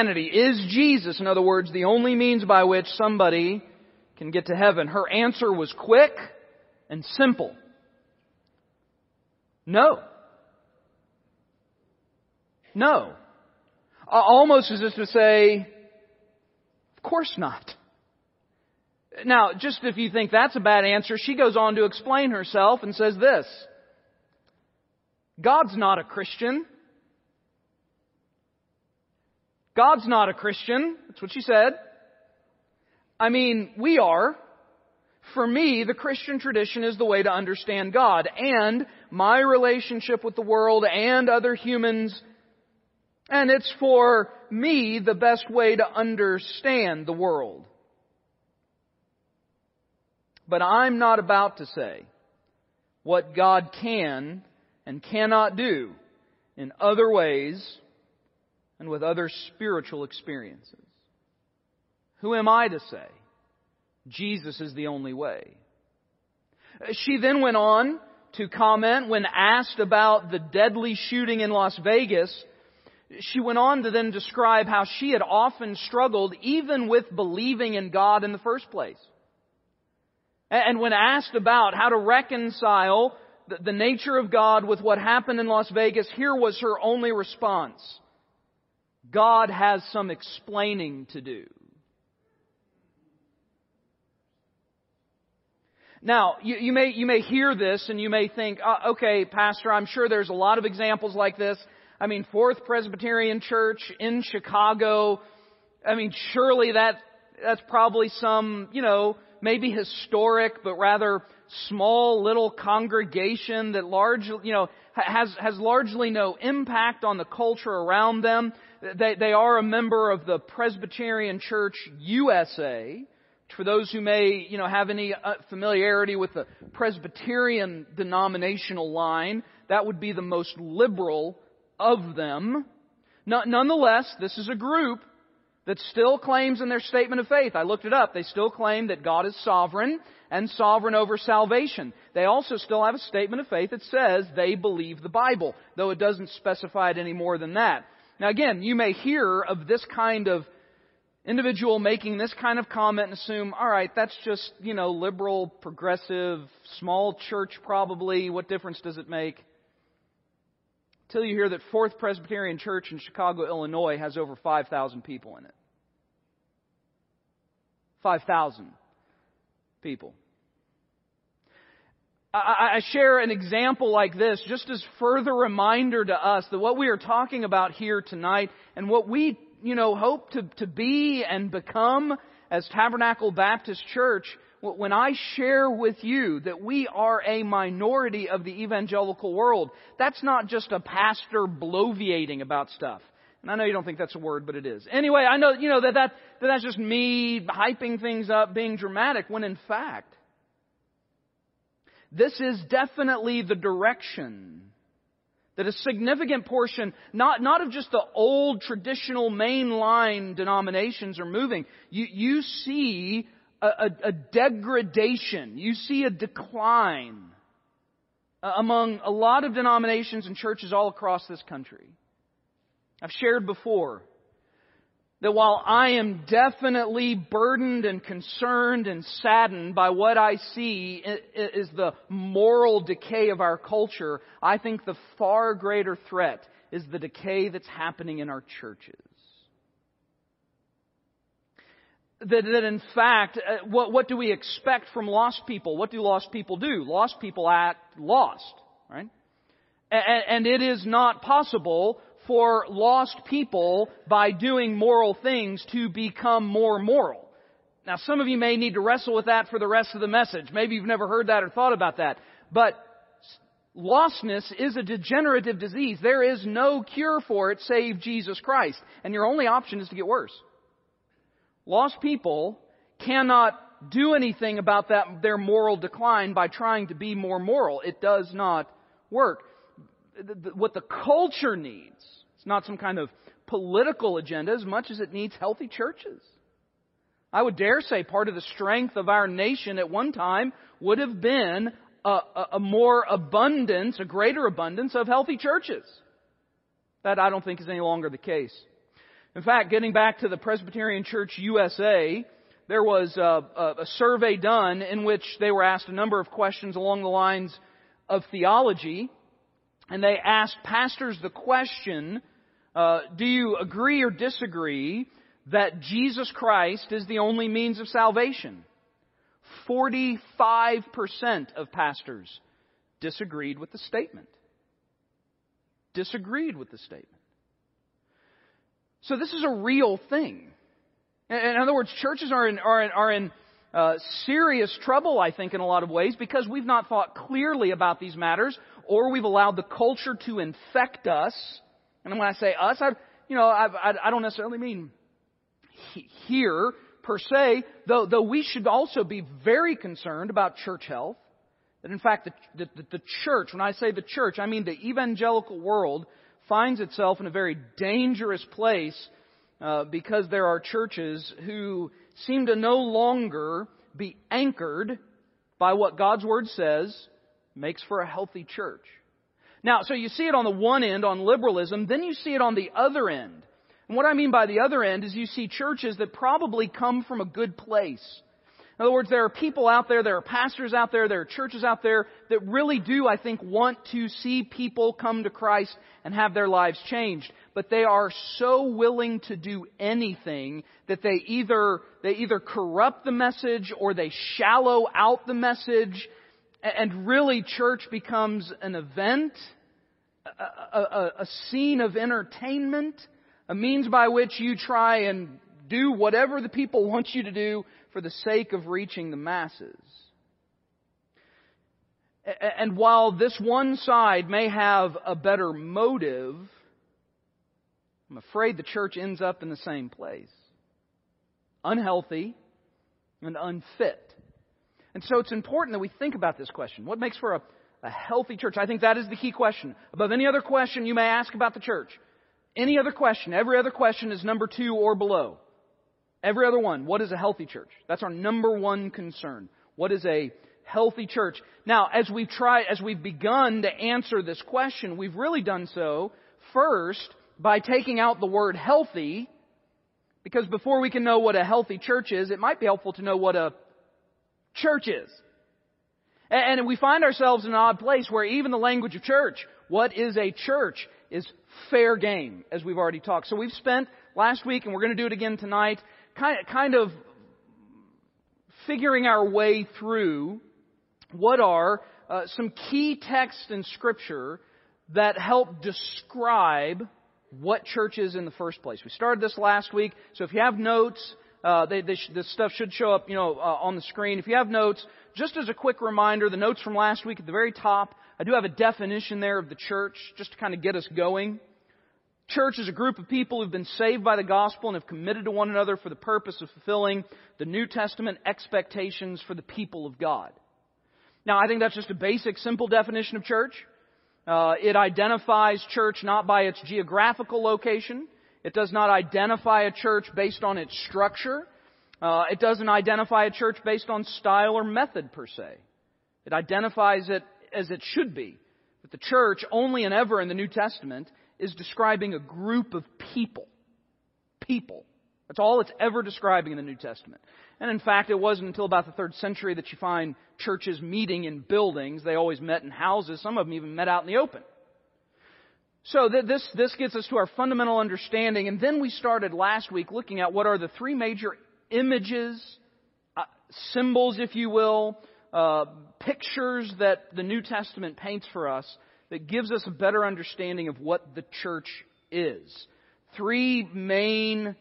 Is Jesus, in other words, the only means by which somebody can get to heaven? Her answer was quick and simple. No. No. Almost as if to say, of course not. Now, just if you think that's a bad answer, she goes on to explain herself and says this. God's not a Christian. God's not a Christian. That's what she said. I mean, we are. For me, the Christian tradition is the way to understand God and my relationship with the world and other humans. And it's for me the best way to understand the world. But I'm not about to say what God can and cannot do in other ways and with other spiritual experiences. Who am I to say? Jesus is the only way. She then went on to comment when asked about the deadly shooting in Las Vegas. She went on to then describe how she had often struggled even with believing in God in the first place. And when asked about how to reconcile the nature of God with what happened in Las Vegas, here was her only response. God has some explaining to do. Now, you, you, may, you may hear this and you may think, uh, okay, Pastor, I'm sure there's a lot of examples like this. I mean, Fourth Presbyterian Church in Chicago. I mean, surely that, that's probably some, you know, maybe historic, but rather small little congregation that large, you know, has, has largely no impact on the culture around them. They, they are a member of the Presbyterian Church USA. For those who may, you know, have any uh, familiarity with the Presbyterian denominational line, that would be the most liberal of them. Nonetheless, this is a group that still claims in their statement of faith, I looked it up, they still claim that God is sovereign and sovereign over salvation. They also still have a statement of faith that says they believe the Bible, though it doesn't specify it any more than that. Now again, you may hear of this kind of individual making this kind of comment and assume, alright, that's just, you know, liberal, progressive, small church probably, what difference does it make? Till you hear that Fourth Presbyterian Church in Chicago, Illinois has over 5,000 people in it. 5,000 people. I, share an example like this just as further reminder to us that what we are talking about here tonight and what we, you know, hope to, to be and become as Tabernacle Baptist Church, when I share with you that we are a minority of the evangelical world, that's not just a pastor bloviating about stuff. And I know you don't think that's a word, but it is. Anyway, I know, you know, that, that, that that's just me hyping things up, being dramatic, when in fact, this is definitely the direction that a significant portion, not, not of just the old traditional mainline denominations are moving. You, you see a, a, a degradation. You see a decline uh, among a lot of denominations and churches all across this country. I've shared before that while I am definitely burdened and concerned and saddened by what I see is the moral decay of our culture, I think the far greater threat is the decay that's happening in our churches. That, that in fact, uh, what, what do we expect from lost people? What do lost people do? Lost people act lost, right? And, and it is not possible for lost people by doing moral things to become more moral. Now, some of you may need to wrestle with that for the rest of the message. Maybe you've never heard that or thought about that. But lostness is a degenerative disease. There is no cure for it save Jesus Christ. And your only option is to get worse. Lost people cannot do anything about that, their moral decline by trying to be more moral. It does not work. What the culture needs it's not some kind of political agenda as much as it needs healthy churches. I would dare say part of the strength of our nation at one time would have been a, a, a more abundance, a greater abundance of healthy churches. That I don't think is any longer the case. In fact, getting back to the Presbyterian Church USA, there was a, a, a survey done in which they were asked a number of questions along the lines of theology, and they asked pastors the question, uh, do you agree or disagree that Jesus Christ is the only means of salvation? 45% of pastors disagreed with the statement. Disagreed with the statement. So this is a real thing. In other words, churches are in, are in, are in uh, serious trouble, I think, in a lot of ways, because we've not thought clearly about these matters, or we've allowed the culture to infect us. And when I say us, I, you know, I, I, I don't necessarily mean here per se, though, though we should also be very concerned about church health. That in fact, the, the, the church, when I say the church, I mean the evangelical world, finds itself in a very dangerous place uh, because there are churches who seem to no longer be anchored by what God's Word says makes for a healthy church. Now, so you see it on the one end, on liberalism, then you see it on the other end. And what I mean by the other end is you see churches that probably come from a good place. In other words, there are people out there, there are pastors out there, there are churches out there that really do, I think, want to see people come to Christ and have their lives changed. But they are so willing to do anything that they either, they either corrupt the message or they shallow out the message. And really church becomes an event, a, a, a scene of entertainment, a means by which you try and do whatever the people want you to do for the sake of reaching the masses. And while this one side may have a better motive, I'm afraid the church ends up in the same place. Unhealthy and unfit. And so it's important that we think about this question. What makes for a, a healthy church? I think that is the key question. Above any other question you may ask about the church. Any other question, every other question is number two or below. Every other one. What is a healthy church? That's our number one concern. What is a healthy church? Now, as we've tried, as we've begun to answer this question, we've really done so first by taking out the word healthy, because before we can know what a healthy church is, it might be helpful to know what a church is. And we find ourselves in an odd place where even the language of church, what is a church, is fair game, as we've already talked. So we've spent last week, and we're going to do it again tonight, kind, kind of figuring our way through what are uh, some key texts in Scripture that help describe what church is in the first place. We started this last week, so if you have notes, uh, they, they sh- this stuff should show up, you know, uh, on the screen. If you have notes, just as a quick reminder, the notes from last week at the very top, I do have a definition there of the church, just to kind of get us going. Church is a group of people who've been saved by the gospel and have committed to one another for the purpose of fulfilling the New Testament expectations for the people of God. Now, I think that's just a basic, simple definition of church. Uh, it identifies church not by its geographical location. It does not identify a church based on its structure. Uh, it doesn't identify a church based on style or method per se. It identifies it as it should be. That the church, only and ever in the New Testament, is describing a group of people. People. That's all it's ever describing in the New Testament. And in fact, it wasn't until about the third century that you find churches meeting in buildings. They always met in houses. Some of them even met out in the open. So this, this gets us to our fundamental understanding. And then we started last week looking at what are the three major images, uh, symbols, if you will, uh, pictures that the New Testament paints for us that gives us a better understanding of what the church is. Three main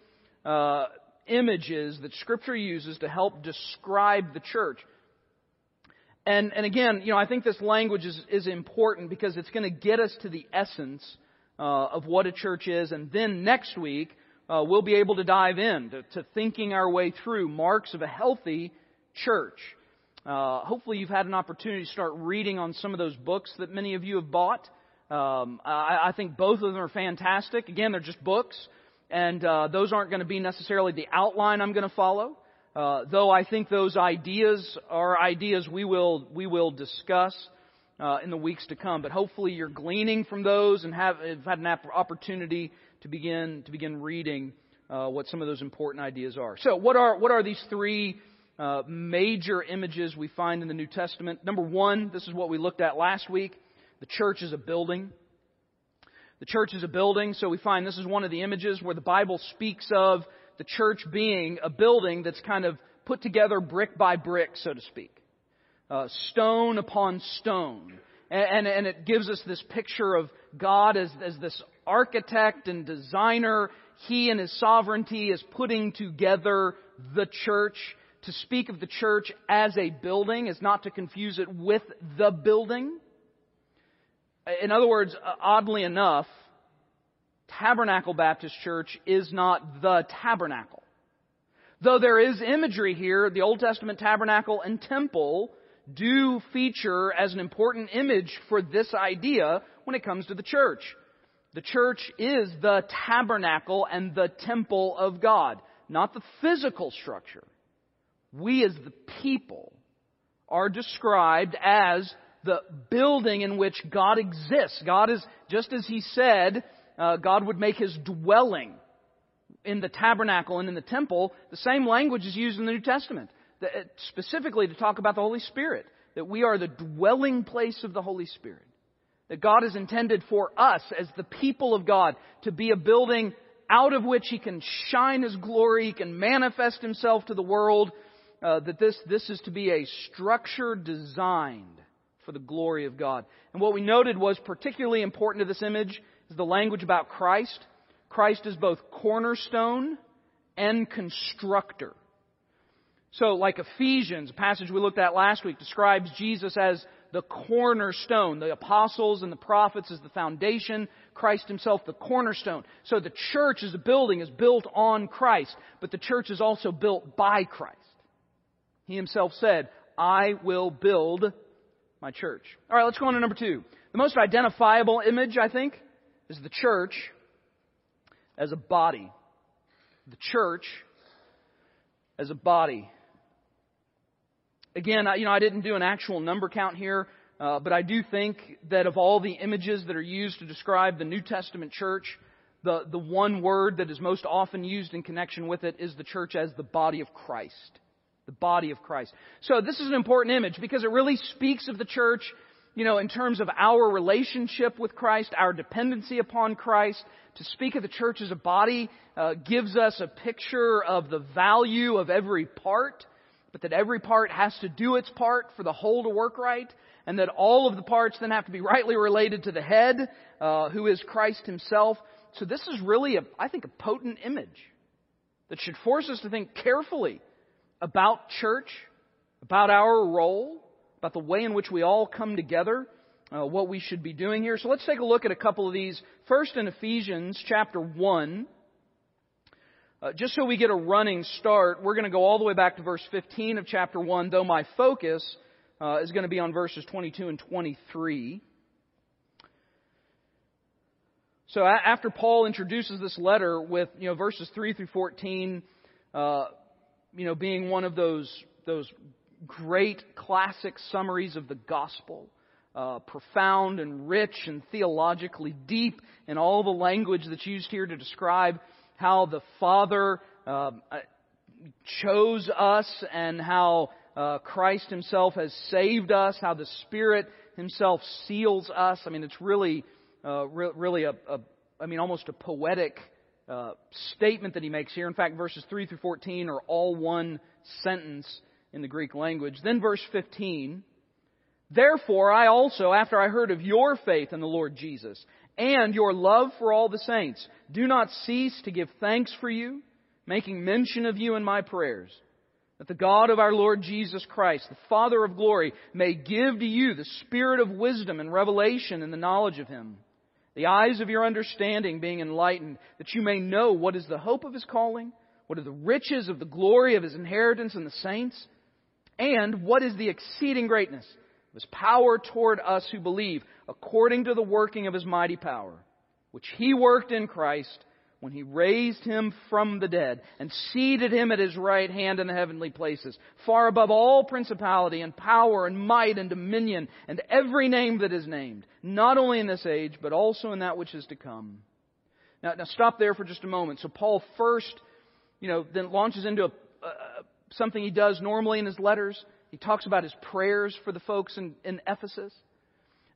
uh, images that Scripture uses to help describe the church. And, and again, you know, I think this language is, is important because it's going to get us to the essence uh, of what a church is. And then next week, uh, we'll be able to dive in to, to thinking our way through marks of a healthy church. Uh, hopefully, you've had an opportunity to start reading on some of those books that many of you have bought. Um, I, I, think both of them are fantastic. Again, they're just books, and uh, those aren't going to be necessarily the outline I'm going to follow. Uh, though I think those ideas are ideas we will we will discuss uh, in the weeks to come. But hopefully, you're gleaning from those and have, have had an opportunity to begin to begin reading uh, what some of those important ideas are. So, what are what are these three uh, major images we find in the New Testament? Number one, this is what we looked at last week. The church is a building. The church is a building, so we find this is one of the images where the Bible speaks of the church being a building that's kind of put together brick by brick, so to speak. Uh, stone upon stone. And, and, and, it gives us this picture of God as, as this architect and designer. He and his sovereignty is putting together the church. To speak of the church as a building is not to confuse it with the building. In other words, uh, oddly enough, Tabernacle Baptist Church is not the tabernacle. Though there is imagery here, the Old Testament tabernacle and temple do feature as an important image for this idea when it comes to the church. The church is the tabernacle and the temple of God, not the physical structure. We as the people are described as the building in which God exists. God is, just as He said, uh, God would make His dwelling in the tabernacle and in the temple, the same language is used in the New Testament, uh, specifically to talk about the Holy Spirit, that we are the dwelling place of the Holy Spirit. That God is intended for us as the people of God to be a building out of which He can shine His glory, He can manifest Himself to the world, uh, that this, this is to be a structure designed for the glory of God. And what we noted was particularly important to this image is the language about Christ. Christ is both cornerstone and constructor. So, like Ephesians, a passage we looked at last week, describes Jesus as the cornerstone. The apostles and the prophets as the foundation. Christ himself the cornerstone. So the church as a building is built on Christ, but the church is also built by Christ. He himself said, I will build my church. All right, let's go on to number two. The most identifiable image, I think, is the church as a body. The church as a body. Again, you know, I didn't do an actual number count here, uh, but I do think that of all the images that are used to describe the New Testament church, the, the one word that is most often used in connection with it is the church as the body of Christ the body of Christ. So this is an important image because it really speaks of the church, you know, in terms of our relationship with Christ, our dependency upon Christ. To speak of the church as a body uh, gives us a picture of the value of every part, but that every part has to do its part for the whole to work right, and that all of the parts then have to be rightly related to the head, uh, who is Christ Himself. So this is really, a, I think, a potent image that should force us to think carefully about church, about our role, about the way in which we all come together, uh, what we should be doing here. So let's take a look at a couple of these. First in Ephesians chapter 1. Uh, just so we get a running start, we're going to go all the way back to verse 15 of chapter 1, though my focus uh, is going to be on verses 22 and 23. So after Paul introduces this letter with you know verses 3 through 14, uh, you know, being one of those, those great classic summaries of the gospel. Uh, profound and rich and theologically deep in all the language that's used here to describe how the Father uh, chose us and how uh, Christ Himself has saved us, how the Spirit Himself seals us. I mean, it's really, uh, re- really a, a, I mean, almost a poetic uh, statement that he makes here. In fact, verses 3 through 14 are all one sentence in the Greek language. Then verse 15. Therefore, I also, after I heard of your faith in the Lord Jesus and your love for all the saints, do not cease to give thanks for you, making mention of you in my prayers, that the God of our Lord Jesus Christ, the Father of glory, may give to you the spirit of wisdom and revelation in the knowledge of him the eyes of your understanding being enlightened, that you may know what is the hope of his calling, what are the riches of the glory of his inheritance in the saints, and what is the exceeding greatness of his power toward us who believe, according to the working of his mighty power, which he worked in Christ when he raised him from the dead and seated him at his right hand in the heavenly places, far above all principality and power and might and dominion and every name that is named, not only in this age, but also in that which is to come. Now, now stop there for just a moment. So Paul first, you know, then launches into a, something he does normally in his letters. He talks about his prayers for the folks in, in Ephesus.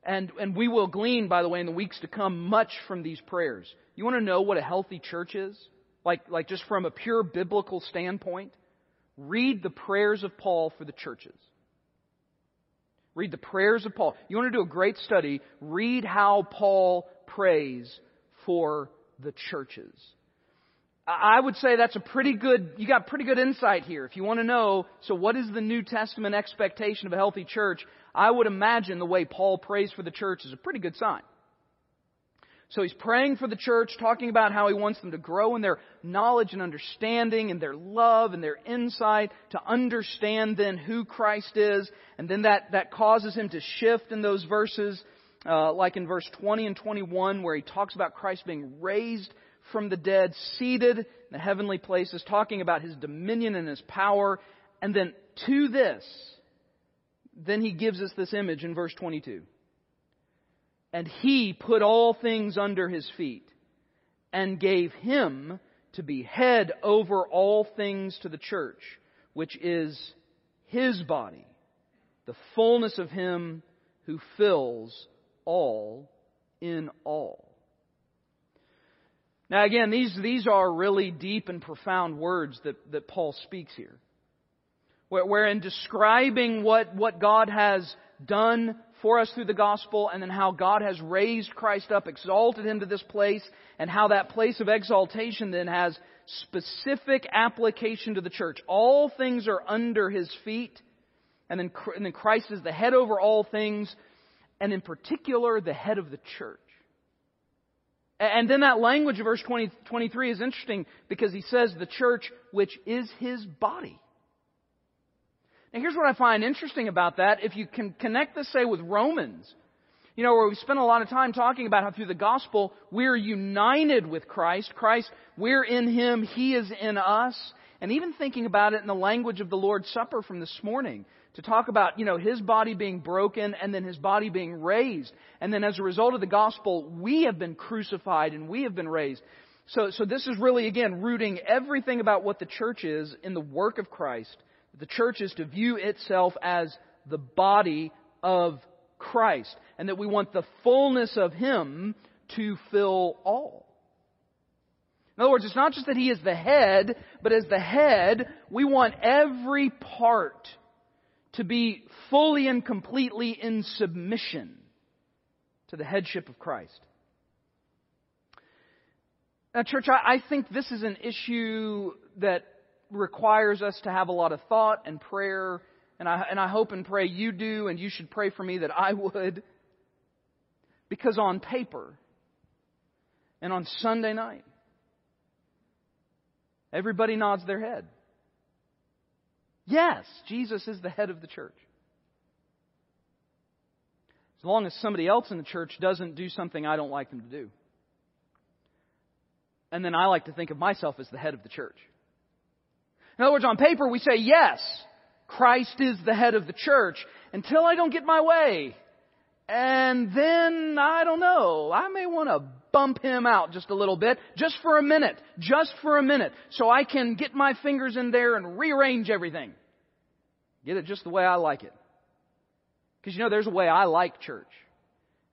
And, and we will glean, by the way, in the weeks to come, much from these prayers. You want to know what a healthy church is? Like, like just from a pure biblical standpoint? Read the prayers of Paul for the churches. Read the prayers of Paul. You want to do a great study? Read how Paul prays for the churches. I would say that's a pretty good, you got pretty good insight here. If you want to know, so what is the New Testament expectation of a healthy church? I would imagine the way Paul prays for the church is a pretty good sign. So he's praying for the church, talking about how he wants them to grow in their knowledge and understanding and their love and their insight to understand then who Christ is. And then that, that causes him to shift in those verses, uh, like in verse 20 and 21 where he talks about Christ being raised from the dead, seated in the heavenly places, talking about his dominion and his power. And then to this, then he gives us this image in verse 22. And he put all things under his feet and gave him to be head over all things to the church, which is his body, the fullness of him who fills all in all. Now again, these, these are really deep and profound words that, that Paul speaks here. Where, where in describing what, what God has done for us through the gospel and then how God has raised Christ up, exalted him to this place, and how that place of exaltation then has specific application to the church. All things are under his feet, and then, and then Christ is the head over all things, and in particular, the head of the church. And then that language of verse 20, 23 is interesting because he says the church, which is his body. Now here's what I find interesting about that. If you can connect this, say, with Romans, you know, where we spend a lot of time talking about how through the gospel we're united with Christ. Christ, we're in Him, He is in us. And even thinking about it in the language of the Lord's Supper from this morning, to talk about, you know, his body being broken and then his body being raised. And then as a result of the gospel, we have been crucified and we have been raised. So, so this is really, again, rooting everything about what the church is in the work of Christ. The church is to view itself as the body of Christ. And that we want the fullness of Him to fill all. In other words, it's not just that He is the head, but as the head, we want every part to be fully and completely in submission to the headship of Christ. Now, church, I, I think this is an issue that requires us to have a lot of thought and prayer, and I, and I hope and pray you do, and you should pray for me that I would. Because on paper, and on Sunday night, everybody nods their head. Yes, Jesus is the head of the church. As long as somebody else in the church doesn't do something I don't like them to do. And then I like to think of myself as the head of the church. In other words, on paper we say, yes, Christ is the head of the church until I don't get my way. And then, I don't know, I may want to bump him out just a little bit, just for a minute, just for a minute, so I can get my fingers in there and rearrange everything. Get it just the way I like it. Because you know, there's a way I like church.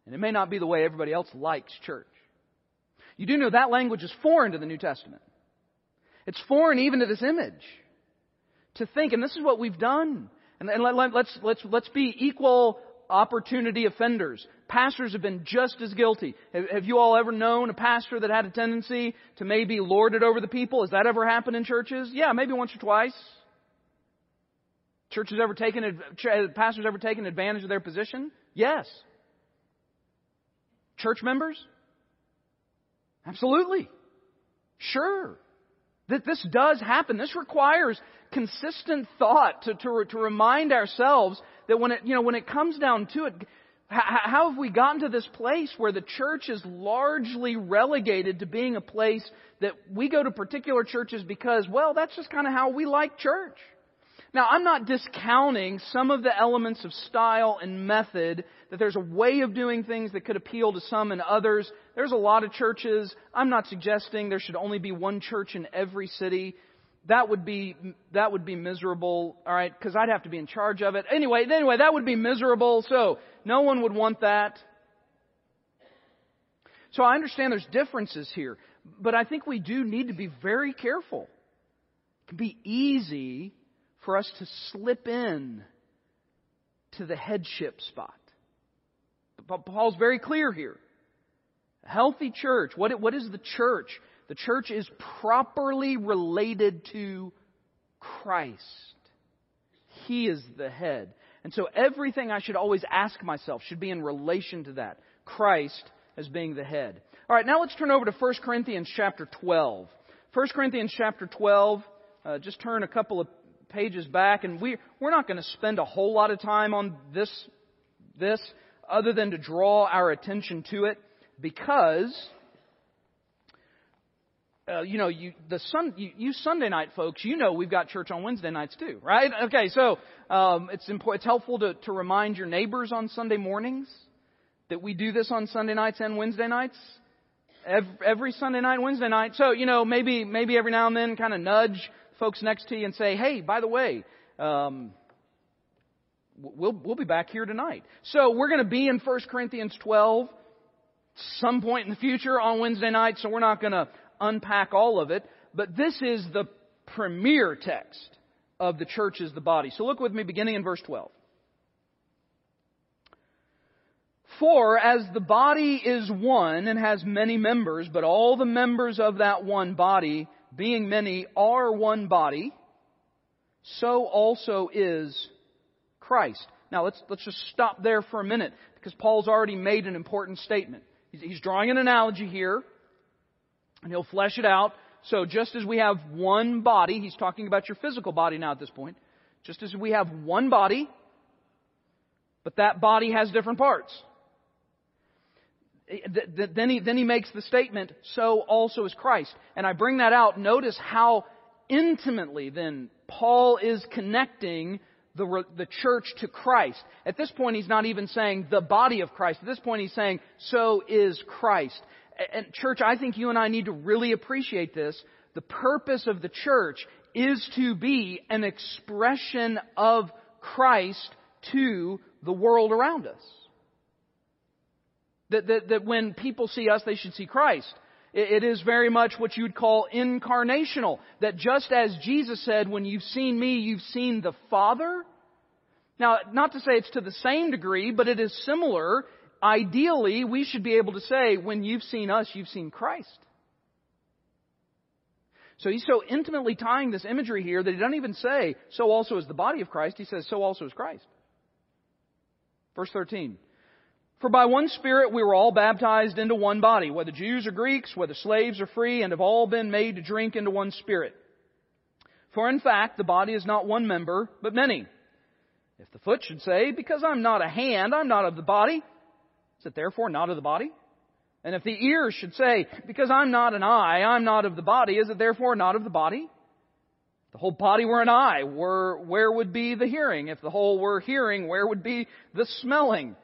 And it may not be the way everybody else likes church. You do know that language is foreign to the New Testament. It's foreign even to this image. To think, and this is what we've done. And, let, us let's, let's, let's be equal opportunity offenders. Pastors have been just as guilty. Have, have you all ever known a pastor that had a tendency to maybe lord it over the people? Has that ever happened in churches? Yeah, maybe once or twice. Churches ever taken, uh, pastors ever taken advantage of their position? Yes. Church members? Absolutely. Sure. That this does happen. This requires consistent thought to, to, to remind ourselves that when it, you know, when it comes down to it, how have we gotten to this place where the church is largely relegated to being a place that we go to particular churches because, well, that's just kind of how we like church. Now, I'm not discounting some of the elements of style and method, that there's a way of doing things that could appeal to some and others. There's a lot of churches. I'm not suggesting there should only be one church in every city. That would be, that would be miserable, alright, because I'd have to be in charge of it. Anyway, anyway, that would be miserable, so no one would want that. So I understand there's differences here, but I think we do need to be very careful. It can be easy for us to slip in to the headship spot. But Paul's very clear here. A healthy church, what, what is the church? The church is properly related to Christ. He is the head. And so everything I should always ask myself should be in relation to that. Christ as being the head. All right, now let's turn over to 1 Corinthians chapter 12. 1 Corinthians chapter 12, uh, just turn a couple of pages back, and we, we're not going to spend a whole lot of time on this, this other than to draw our attention to it because uh, you know, you the sun, you, you Sunday night folks, you know we've got church on Wednesday nights too, right? Okay, so um, it's important, it's helpful to, to remind your neighbors on Sunday mornings that we do this on Sunday nights and Wednesday nights. Every Sunday night, Wednesday night. So you know, maybe maybe every now and then, kind of nudge folks next to you and say, "Hey, by the way." Um, we'll, we'll be back here tonight. So we're going to be in 1 Corinthians 12 some point in the future on Wednesday night, so we're not going to unpack all of it. But this is the premier text of the church as the body. So look with me beginning in verse 12. For as the body is one and has many members, but all the members of that one body, being many, are one body, so also is Christ. Now let's, let's just stop there for a minute because Paul's already made an important statement. He's, he's drawing an analogy here and he'll flesh it out. So just as we have one body, he's talking about your physical body now at this point. Just as we have one body, but that body has different parts. Then he, then he makes the statement, so also is Christ. And I bring that out. Notice how intimately then Paul is connecting the, the church to Christ. At this point, he's not even saying the body of Christ. At this point, he's saying, so is Christ. And church, I think you and I need to really appreciate this. The purpose of the church is to be an expression of Christ to the world around us. That, that, that when people see us, they should see Christ. It is very much what you'd call incarnational. That just as Jesus said, when you've seen me, you've seen the Father. Now, not to say it's to the same degree, but it is similar. Ideally, we should be able to say, when you've seen us, you've seen Christ. So he's so intimately tying this imagery here that he doesn't even say, so also is the body of Christ. He says, so also is Christ. Verse 13. For by one Spirit we were all baptized into one body, whether Jews or Greeks, whether slaves or free, and have all been made to drink into one Spirit. For in fact, the body is not one member, but many. If the foot should say, Because I'm not a hand, I'm not of the body, is it therefore not of the body? And if the ear should say, Because I'm not an eye, I'm not of the body, is it therefore not of the body? If the whole body were an eye, where, where would be the hearing? If the whole were hearing, where would be the smelling?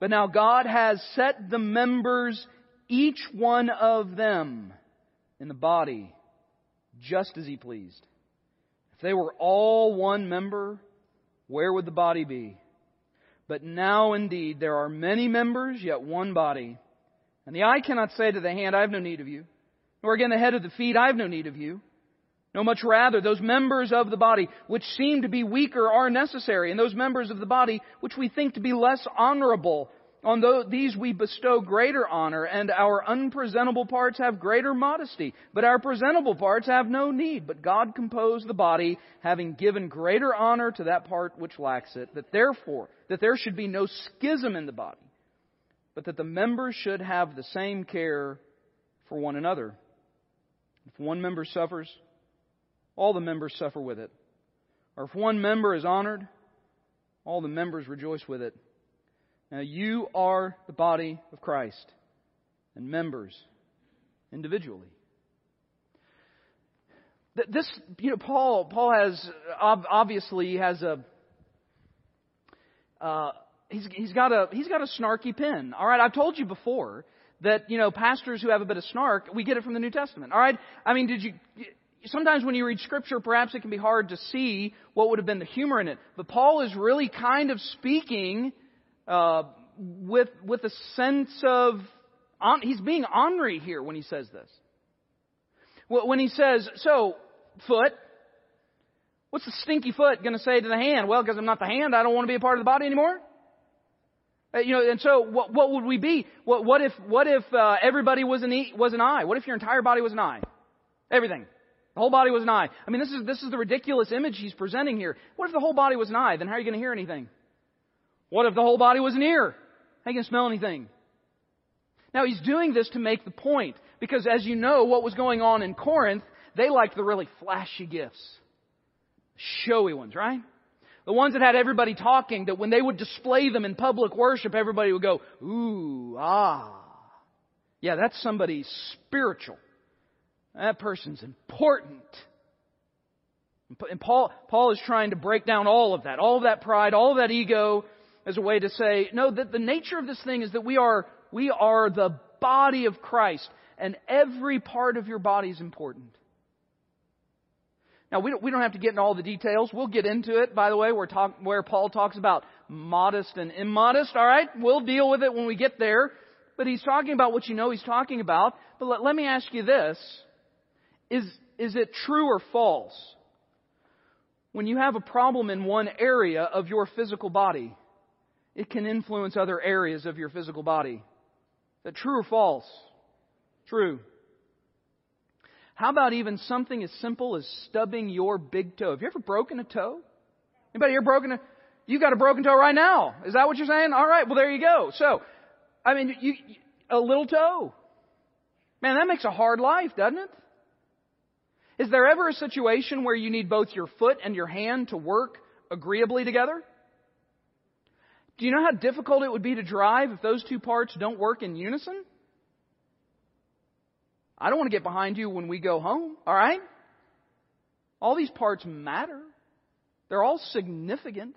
But now God has set the members, each one of them, in the body, just as He pleased. If they were all one member, where would the body be? But now indeed there are many members, yet one body. And the eye cannot say to the hand, I have no need of you. Nor again the head of the feet, I have no need of you. No, much rather, those members of the body which seem to be weaker are necessary, and those members of the body which we think to be less honorable, on these we bestow greater honor, and our unpresentable parts have greater modesty. But our presentable parts have no need. But God composed the body, having given greater honor to that part which lacks it, that therefore, that there should be no schism in the body, but that the members should have the same care for one another. If one member suffers, all the members suffer with it. Or if one member is honored, all the members rejoice with it. Now you are the body of Christ and members individually. This, you know, Paul, Paul has, obviously has a, uh, he's, he's got a, he's got a snarky pen. Alright, I've told you before that, you know, pastors who have a bit of snark, we get it from the New Testament. Alright? I mean, did you, sometimes when you read scripture, perhaps it can be hard to see what would have been the humor in it. But Paul is really kind of speaking, uh, with, with a sense of, on, he's being ornery here when he says this. When he says, so, foot, what's the stinky foot going to say to the hand? Well, because I'm not the hand, I don't want to be a part of the body anymore. Uh, you know, and so what, what would we be? What, what if, what if uh, everybody was an, e, was an eye? What if your entire body was an eye? Everything. The whole body was an eye. I mean, this is, this is the ridiculous image he's presenting here. What if the whole body was an eye? Then how are you going to hear anything? What if the whole body was an ear? How are you going to smell anything? Now he's doing this to make the point. Because as you know, what was going on in Corinth, they liked the really flashy gifts. Showy ones, right? The ones that had everybody talking, that when they would display them in public worship, everybody would go, ooh, ah. Yeah, that's somebody spiritual. That person's important. And Paul, Paul is trying to break down all of that, all of that pride, all of that ego as a way to say, no, that the nature of this thing is that we are, we are the body of Christ and every part of your body is important. Now, we don't, we don't have to get into all the details. We'll get into it, by the way, where, talk, where Paul talks about modest and immodest. All right? We'll deal with it when we get there. But he's talking about what you know he's talking about. But let, let me ask you this. Is, is it true or false? When you have a problem in one area of your physical body, it can influence other areas of your physical body. Is that true or false? True. How about even something as simple as stubbing your big toe? Have you ever broken a toe? Anybody here broken a? You got a broken toe right now. Is that what you're saying? All right. Well, there you go. So, I mean, you, a little toe. Man, that makes a hard life, doesn't it? Is there ever a situation where you need both your foot and your hand to work agreeably together? Do you know how difficult it would be to drive if those two parts don't work in unison? I don't want to get behind you when we go home, alright? All these parts matter. They're all significant.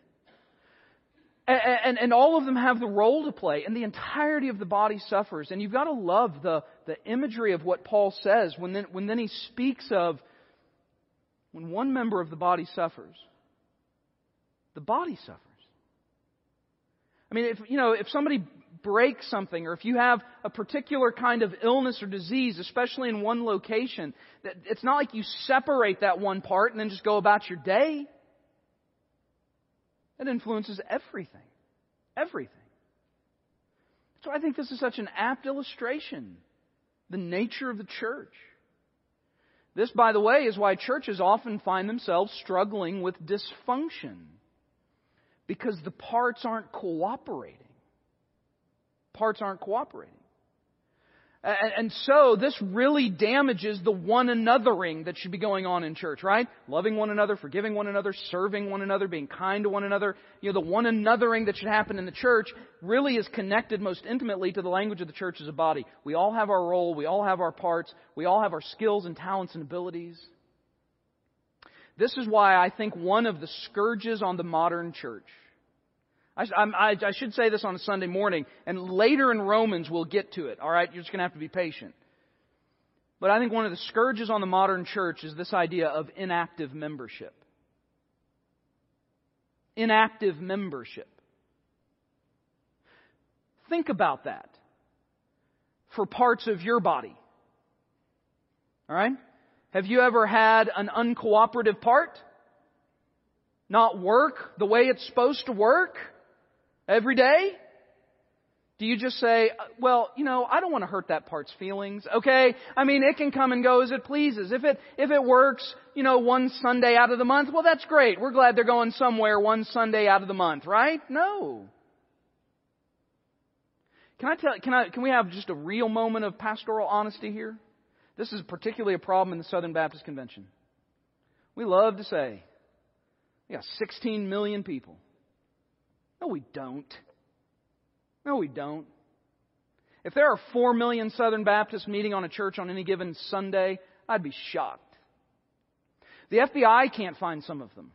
And, and, and, all of them have the role to play, and the entirety of the body suffers. And you've got to love the, the imagery of what Paul says when then, when then he speaks of when one member of the body suffers, the body suffers. I mean, if, you know, if somebody breaks something or if you have a particular kind of illness or disease, especially in one location, it's not like you separate that one part and then just go about your day. It influences everything. Everything. So I think this is such an apt illustration. The nature of the church. This, by the way, is why churches often find themselves struggling with dysfunction. Because the parts aren't cooperating parts aren't cooperating. And, so this really damages the one anothering that should be going on in church, right? Loving one another, forgiving one another, serving one another, being kind to one another. You know, the one anothering that should happen in the church really is connected most intimately to the language of the church as a body. We all have our role, we all have our parts, we all have our skills and talents and abilities. This is why I think one of the scourges on the modern church I, I, I should say this on a Sunday morning, and later in Romans we'll get to it. All right, you're just going to have to be patient. But I think one of the scourges on the modern church is this idea of inactive membership. Inactive membership. Think about that for parts of your body. All right? Have you ever had an uncooperative part? Not work the way it's supposed to work? Every day? Do you just say, uh, well, you know, I don't want to hurt that part's feelings, okay? I mean, it can come and go as it pleases. If it, if it works, you know, one Sunday out of the month, well, that's great. We're glad they're going somewhere one Sunday out of the month, right? No. Can I tell, can I, can we have just a real moment of pastoral honesty here? This is particularly a problem in the Southern Baptist Convention. We love to say, we got 16 million people. No, we don't. No, we don't. If there are four million Southern Baptists meeting on a church on any given Sunday, I'd be shocked. The FBI can't find some of them.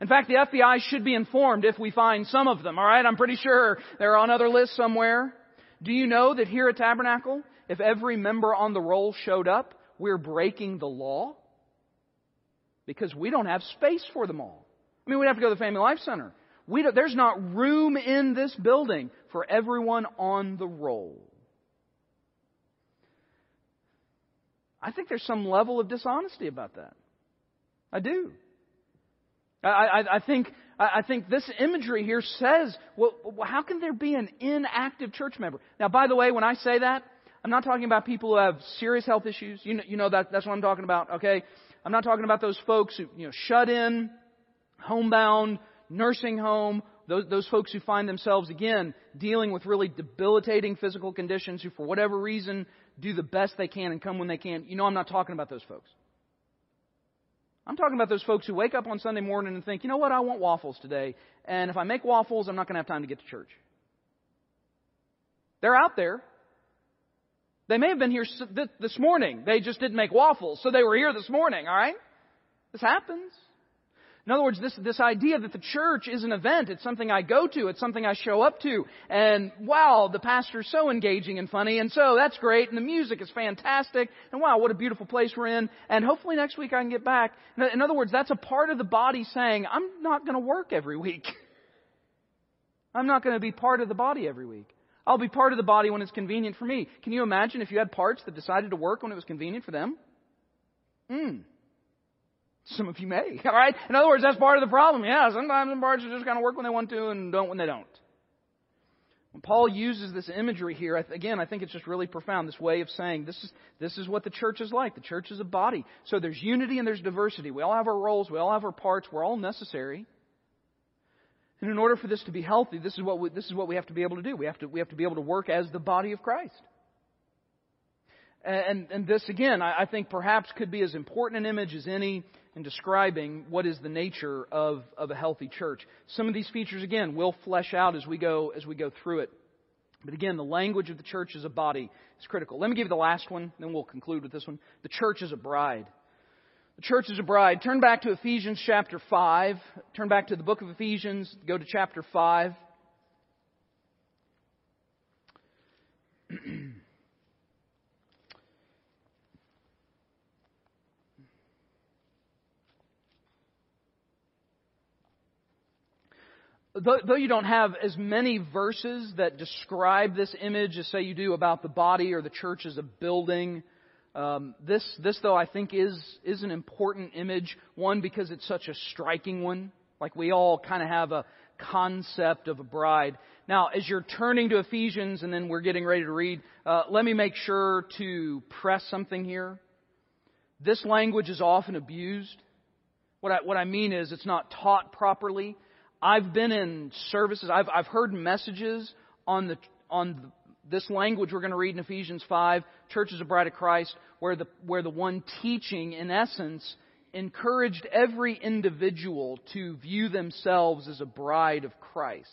In fact, the FBI should be informed if we find some of them, alright? I'm pretty sure they're on other lists somewhere. Do you know that here at Tabernacle, if every member on the roll showed up, we're breaking the law? Because we don't have space for them all. I mean, we'd have to go to the Family Life Center. There's not room in this building for everyone on the roll. I think there's some level of dishonesty about that. I do. I, I, I think I think this imagery here says, well, how can there be an inactive church member? Now, by the way, when I say that, I'm not talking about people who have serious health issues. You know, you know that that's what I'm talking about. Okay, I'm not talking about those folks who you know shut in, homebound, nursing home. Those, those folks who find themselves again dealing with really debilitating physical conditions, who for whatever reason do the best they can and come when they can. You know, I'm not talking about those folks. I'm talking about those folks who wake up on Sunday morning and think, you know what, I want waffles today. And if I make waffles, I'm not going to have time to get to church. They're out there. They may have been here this morning. They just didn't make waffles, so they were here this morning, alright? This happens. In other words, this, this idea that the church is an event, it's something I go to, it's something I show up to, and wow, the pastor's so engaging and funny, and so that's great, and the music is fantastic, and wow, what a beautiful place we're in, and hopefully next week I can get back. In other words, that's a part of the body saying, I'm not to work every week. I'm not to be part of the body every week. I'll be part of the body when it's convenient for me. Can you imagine if you had parts that decided to work when it was convenient for them? Hmm. Some of you may. All right? In other words, that's part of the problem. Yeah, sometimes some parts are just kind of work when they want to and don't when they don't. When Paul uses this imagery here, again, I think it's just really profound. This way of saying this is, this is what the church is like. The church is a body. So there's unity and there's diversity. We all have our roles. We all have our parts. We're all necessary. And in order for this to be healthy, this is what we, this is what we have to be able to do. We have to, we have to be able to work as the body of Christ. And, and this, again, I, I think perhaps could be as important an image as any in describing what is the nature of, of a healthy church. Some of these features, again, will flesh out as we go, as we go through it. But again, the language of the church as a body is critical. Let me give you the last one, then we'll conclude with this one. The church is a bride. The church is a bride. Turn back to Ephesians chapter 5. Turn back to the book of Ephesians. Go to chapter 5. Though, though, you don't have as many verses that describe this image as say you do about the body or the church as a building, um, this, this though I think is, is an important image. One, because it's such a striking one. Like we all kind of have a concept of a bride. Now, as you're turning to Ephesians and then we're getting ready to read, uh, let me make sure to press something here. This language is often abused. What I, what I mean is it's not taught properly. I've been in services, I've, I've heard messages on the, on this language we're going to read in Ephesians 5, Church is a Bride of Christ, where the, where the one teaching, in essence, encouraged every individual to view themselves as a bride of Christ.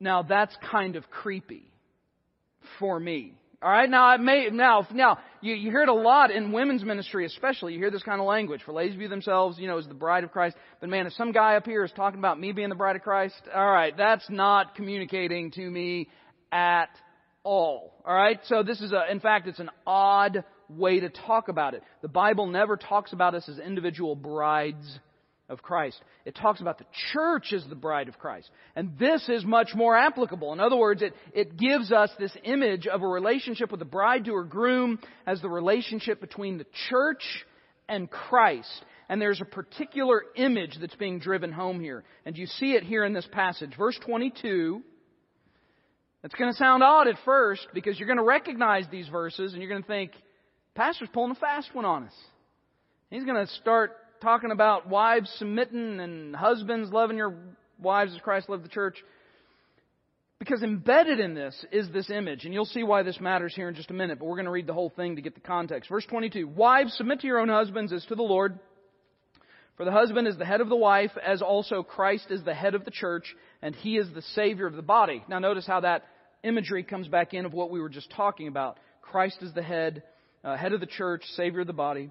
Now that's kind of creepy for me. All right, now I may now now you, you hear it a lot in women's ministry, especially. You hear this kind of language for ladies view themselves, you know, as the bride of Christ. But man, if some guy up here is talking about me being the bride of Christ, all right, that's not communicating to me at all. All right, so this is a, in fact, it's an odd way to talk about it. The Bible never talks about us as individual brides of Christ. It talks about the church as the bride of Christ. And this is much more applicable. In other words, it, it gives us this image of a relationship with the bride to her groom as the relationship between the church and Christ. And there's a particular image that's being driven home here. And you see it here in this passage. Verse 22. It's going to sound odd at first because you're going to recognize these verses and you're going to think, Pastor's pulling a fast one on us. He's going to start talking about wives submitting and husbands loving your wives as Christ loved the church. Because embedded in this is this image, and you'll see why this matters here in just a minute, but we're going to read the whole thing to get the context. Verse 22 Wives, submit to your own husbands as to the Lord. For the husband is the head of the wife, as also Christ is the head of the church, and he is the Savior of the body. Now, notice how that imagery comes back in of what we were just talking about. Christ is the head uh, head of the church, Savior of the body.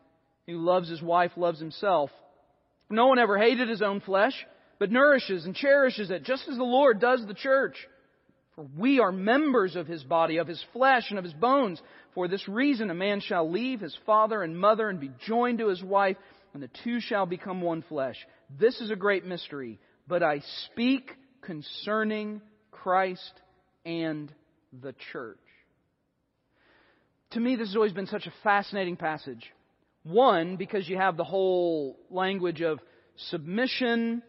Who loves his wife loves himself. No one ever hated his own flesh, but nourishes and cherishes it, just as the Lord does the church. For we are members of his body, of his flesh, and of his bones. For this reason, a man shall leave his father and mother and be joined to his wife, and the two shall become one flesh. This is a great mystery, but I speak concerning Christ and the church. To me, this has always been such a fascinating passage. One, because you have the whole language of submission.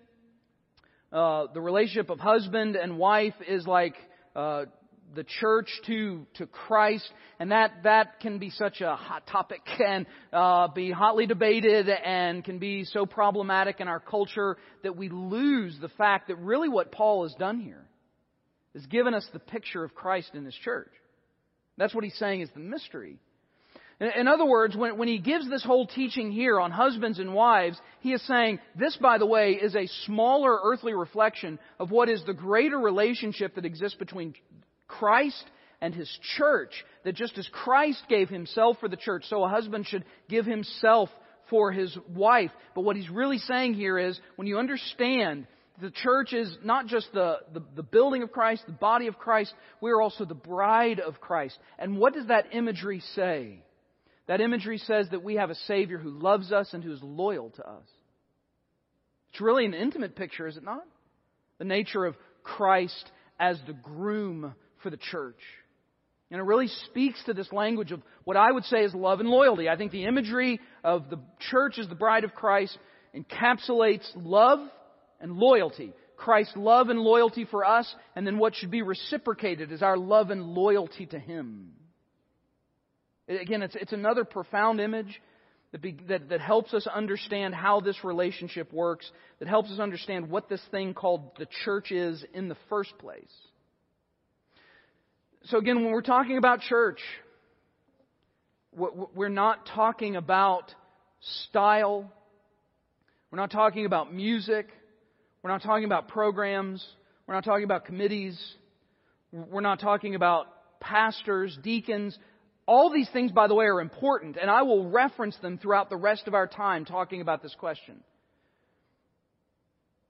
Uh, the relationship of husband and wife is like uh, the church to to Christ, and that that can be such a hot topic and uh, be hotly debated and can be so problematic in our culture that we lose the fact that really what Paul has done here is given us the picture of Christ in His church. That's what he's saying is the mystery. In other words, when, when he gives this whole teaching here on husbands and wives, he is saying, this, by the way, is a smaller earthly reflection of what is the greater relationship that exists between Christ and his church. That just as Christ gave himself for the church, so a husband should give himself for his wife. But what he's really saying here is, when you understand the church is not just the, the, the, building of Christ, the body of Christ, we are also the bride of Christ. And what does that imagery say? That imagery says that we have a Savior who loves us and who is loyal to us. It's really an intimate picture, is it not? The nature of Christ as the groom for the church. And it really speaks to this language of what I would say is love and loyalty. I think the imagery of the church as the bride of Christ encapsulates love and loyalty. Christ's love and loyalty for us, and then what should be reciprocated is our love and loyalty to Him. Again, it's, it's another profound image that, be, that, that helps us understand how this relationship works, that helps us understand what this thing called the church is in the first place. So, again, when we're talking about church, we're not talking about style. We're not talking about music. We're not talking about programs. We're not talking about committees. We're not talking about pastors, deacons. All these things, by the way, are important, and I will reference them throughout the rest of our time talking about this question.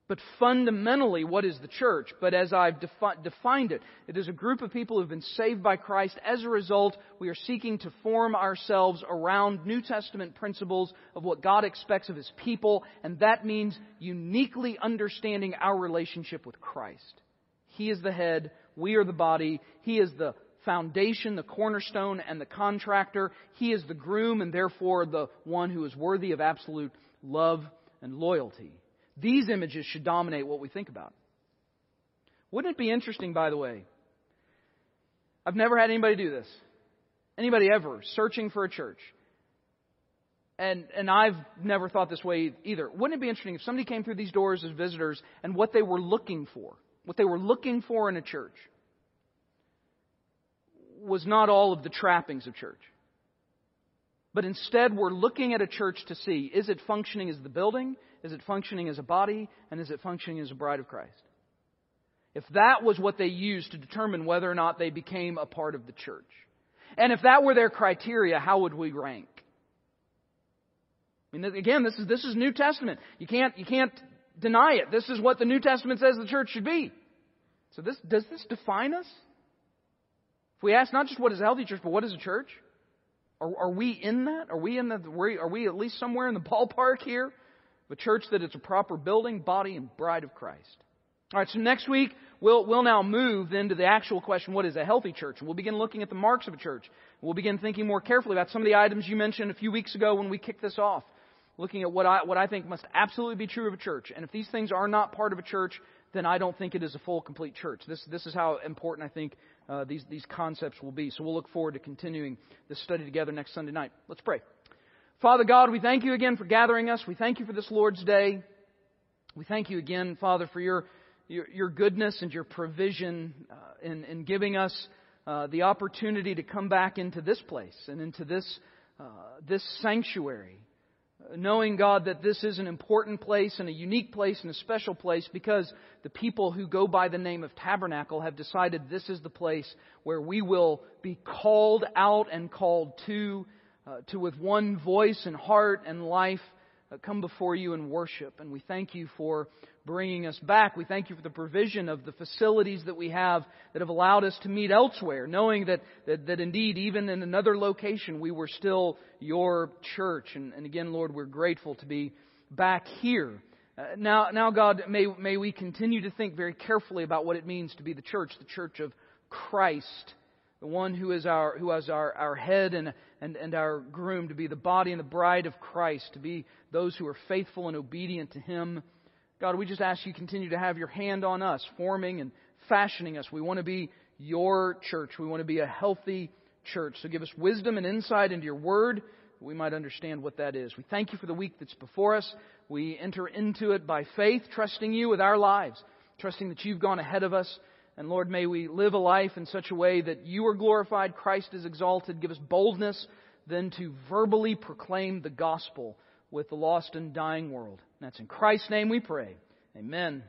But fundamentally, what is the church? But as I've defi- defined it, it is a group of people who have been saved by Christ. As a result, we are seeking to form ourselves around New Testament principles of what God expects of His people, and that means uniquely understanding our relationship with Christ. He is the head, we are the body, He is the foundation, the cornerstone, and the contractor. He is the groom and therefore the one who is worthy of absolute love and loyalty. These images should dominate what we think about. Wouldn't it be interesting, by the way? I've never had anybody do this. Anybody ever searching for a church. And, and I've never thought this way either. Wouldn't it be interesting if somebody came through these doors as visitors and what they were looking for, what they were looking for in a church, was not all of the trappings of church. But instead, we're looking at a church to see is it functioning as the building? Is it functioning as a body? And is it functioning as a bride of Christ? If that was what they used to determine whether or not they became a part of the church. And if that were their criteria, how would we rank? I mean, again, this is, this is New Testament. You can't, you can't deny it. This is what the New Testament says the church should be. So this, does this define us? If we ask not just what is a healthy church, but what is a church? Are, are we in that? Are we in the? Are we at least somewhere in the ballpark here? A church that is a proper building, body, and bride of Christ. All right. So next week we'll we'll now move into the actual question: What is a healthy church? And we'll begin looking at the marks of a church. We'll begin thinking more carefully about some of the items you mentioned a few weeks ago when we kicked this off. Looking at what I what I think must absolutely be true of a church. And if these things are not part of a church, then I don't think it is a full, complete church. This, this is how important I think uh, these, these concepts will be. So we'll look forward to continuing this study together next Sunday night. Let's pray. Father God, we thank you again for gathering us. We thank you for this Lord's Day. We thank you again, Father, for your, your, your goodness and your provision uh, in, in giving us uh, the opportunity to come back into this place and into this, uh, this sanctuary knowing, God, that this is an important place and a unique place and a special place because the people who go by the name of Tabernacle have decided this is the place where we will be called out and called to, uh, to with one voice and heart and life uh, come before you and worship. And we thank you for bringing us back. We thank you for the provision of the facilities that we have that have allowed us to meet elsewhere, knowing that, that, that indeed, even in another location, we were still your church. And, and again, Lord, we're grateful to be back here. Uh, now, now, God, may, may we continue to think very carefully about what it means to be the church, the church of Christ, the one who is our, who is our, our head and, and, and our groom, to be the body and the bride of Christ, to be those who are faithful and obedient to Him. God, we just ask you continue to have your hand on us, forming and fashioning us. We want to be your church. We want to be a healthy church. So give us wisdom and insight into your word that we might understand what that is. We thank you for the week that's before us. We enter into it by faith, trusting you with our lives, trusting that you've gone ahead of us. And Lord, may we live a life in such a way that you are glorified, Christ is exalted. Give us boldness then to verbally proclaim the gospel with the lost and dying world. That's in Christ's name we pray. Amen.